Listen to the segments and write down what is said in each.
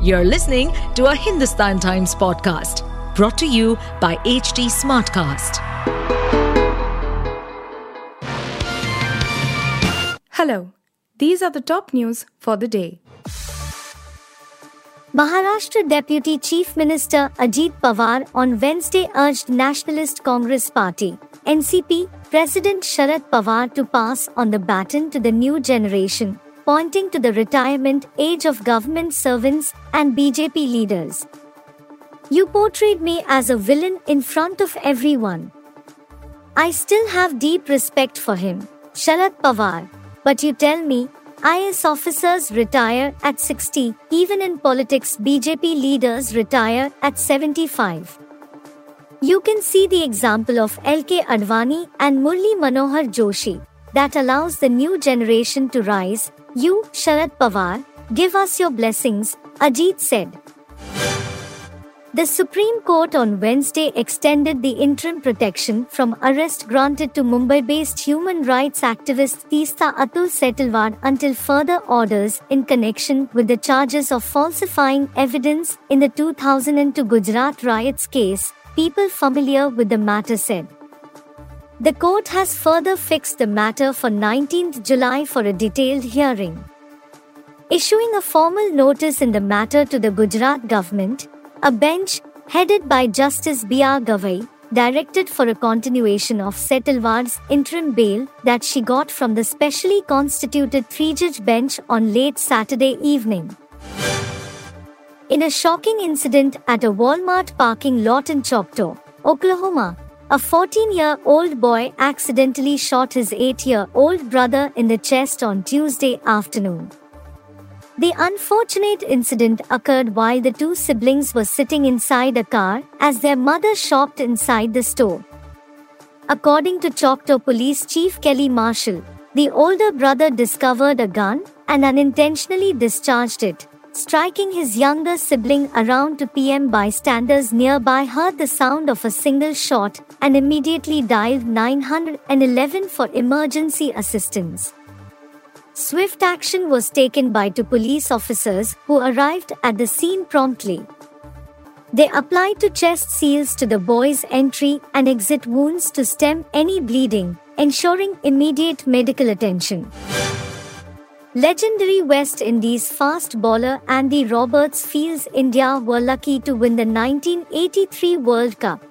You're listening to a Hindustan Times podcast brought to you by HT Smartcast. Hello, these are the top news for the day. Maharashtra Deputy Chief Minister Ajit Pawar on Wednesday urged Nationalist Congress Party NCP President Sharad Pawar to pass on the baton to the new generation, pointing to the retirement age of government servants and BJP leaders. You portrayed me as a villain in front of everyone. I still have deep respect for him, Sharad Pawar, but you tell me IS officers retire at 60, even in politics, BJP leaders retire at 75. You can see the example of LK Advani and Murli Manohar Joshi that allows the new generation to rise. You, Sharad Pawar, give us your blessings, Ajit said. The Supreme Court on Wednesday extended the interim protection from arrest granted to Mumbai based human rights activist Teesta Atul Setalvad until further orders in connection with the charges of falsifying evidence in the 2002 Gujarat riots case, people familiar with the matter said. The court has further fixed the matter for 19th July for a detailed hearing. Issuing a formal notice in the matter to the Gujarat government, a bench, headed by Justice B.R. Gavai, directed for a continuation of Setalvad's interim bail that she got from the specially constituted three judge bench on late Saturday evening. In a shocking incident at a Walmart parking lot in Choctaw, Oklahoma, a 14 year old boy accidentally shot his 8 year old brother in the chest on Tuesday afternoon. The unfortunate incident occurred while the two siblings were sitting inside a car as their mother shopped inside the store. According to Choctaw Police Chief Kelly Marshall, the older brother discovered a gun and unintentionally discharged it, striking his younger sibling around 2 p.m. Bystanders nearby heard the sound of a single shot and immediately dialed 911 for emergency assistance. Swift action was taken by two police officers who arrived at the scene promptly. They applied to chest seals to the boy's entry and exit wounds to stem any bleeding, ensuring immediate medical attention. Legendary West Indies fast bowler Andy Roberts feels India were lucky to win the 1983 World Cup.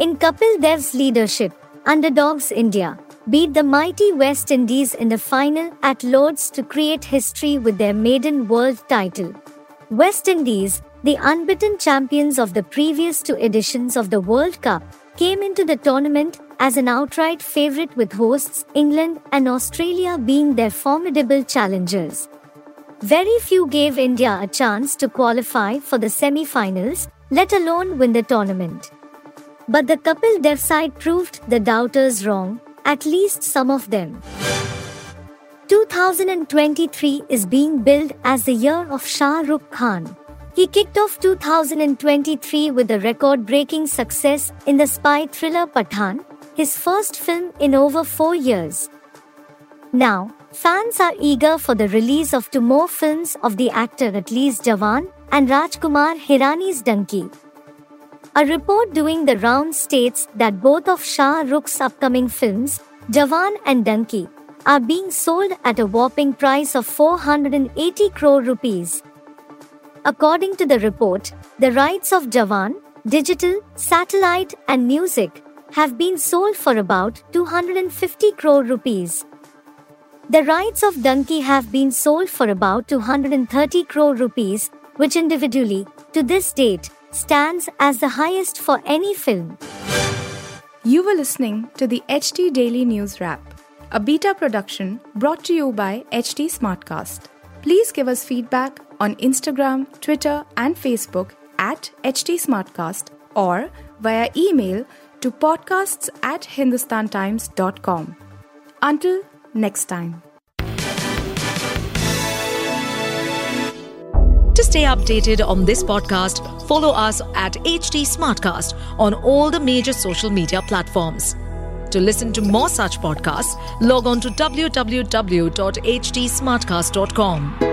In Kapil Dev's leadership, underdogs India beat the mighty West Indies in the final at Lords to create history with their maiden world title. West Indies, the unbeaten champions of the previous two editions of the World Cup, came into the tournament as an outright favourite with hosts England and Australia being their formidable challengers. Very few gave India a chance to qualify for the semi finals, let alone win the tournament. But the Kapil Dev side proved the doubters wrong, at least some of them. 2023 is being billed as the year of Shah Rukh Khan. He kicked off 2023 with a record breaking success in the spy thriller Pathaan, his first film in over four years. Now, fans are eager for the release of two more films of the actor at least Jawan and Rajkumar Hirani's Dunki. A report doing the rounds states that both of Shah Rukh's upcoming films, Jawan and Dunki, are being sold at a whopping price of 480 crore rupees. According to the report, the rights of Jawan, digital, satellite, and music have been sold for about 250 crore rupees. The rights of Dunki have been sold for about 230 crore rupees, which individually, to this date, stands as the highest for any film. You were listening to the HT Daily News Wrap, a beta production brought to you by HT Smartcast. Please give us feedback on Instagram, Twitter, and Facebook at HT Smartcast or via email to podcasts at hindustantimes.com. Until next time. To stay updated on this podcast, follow us at HT Smartcast on all the major social media platforms. To listen to more such podcasts, log on to www.htsmartcast.com.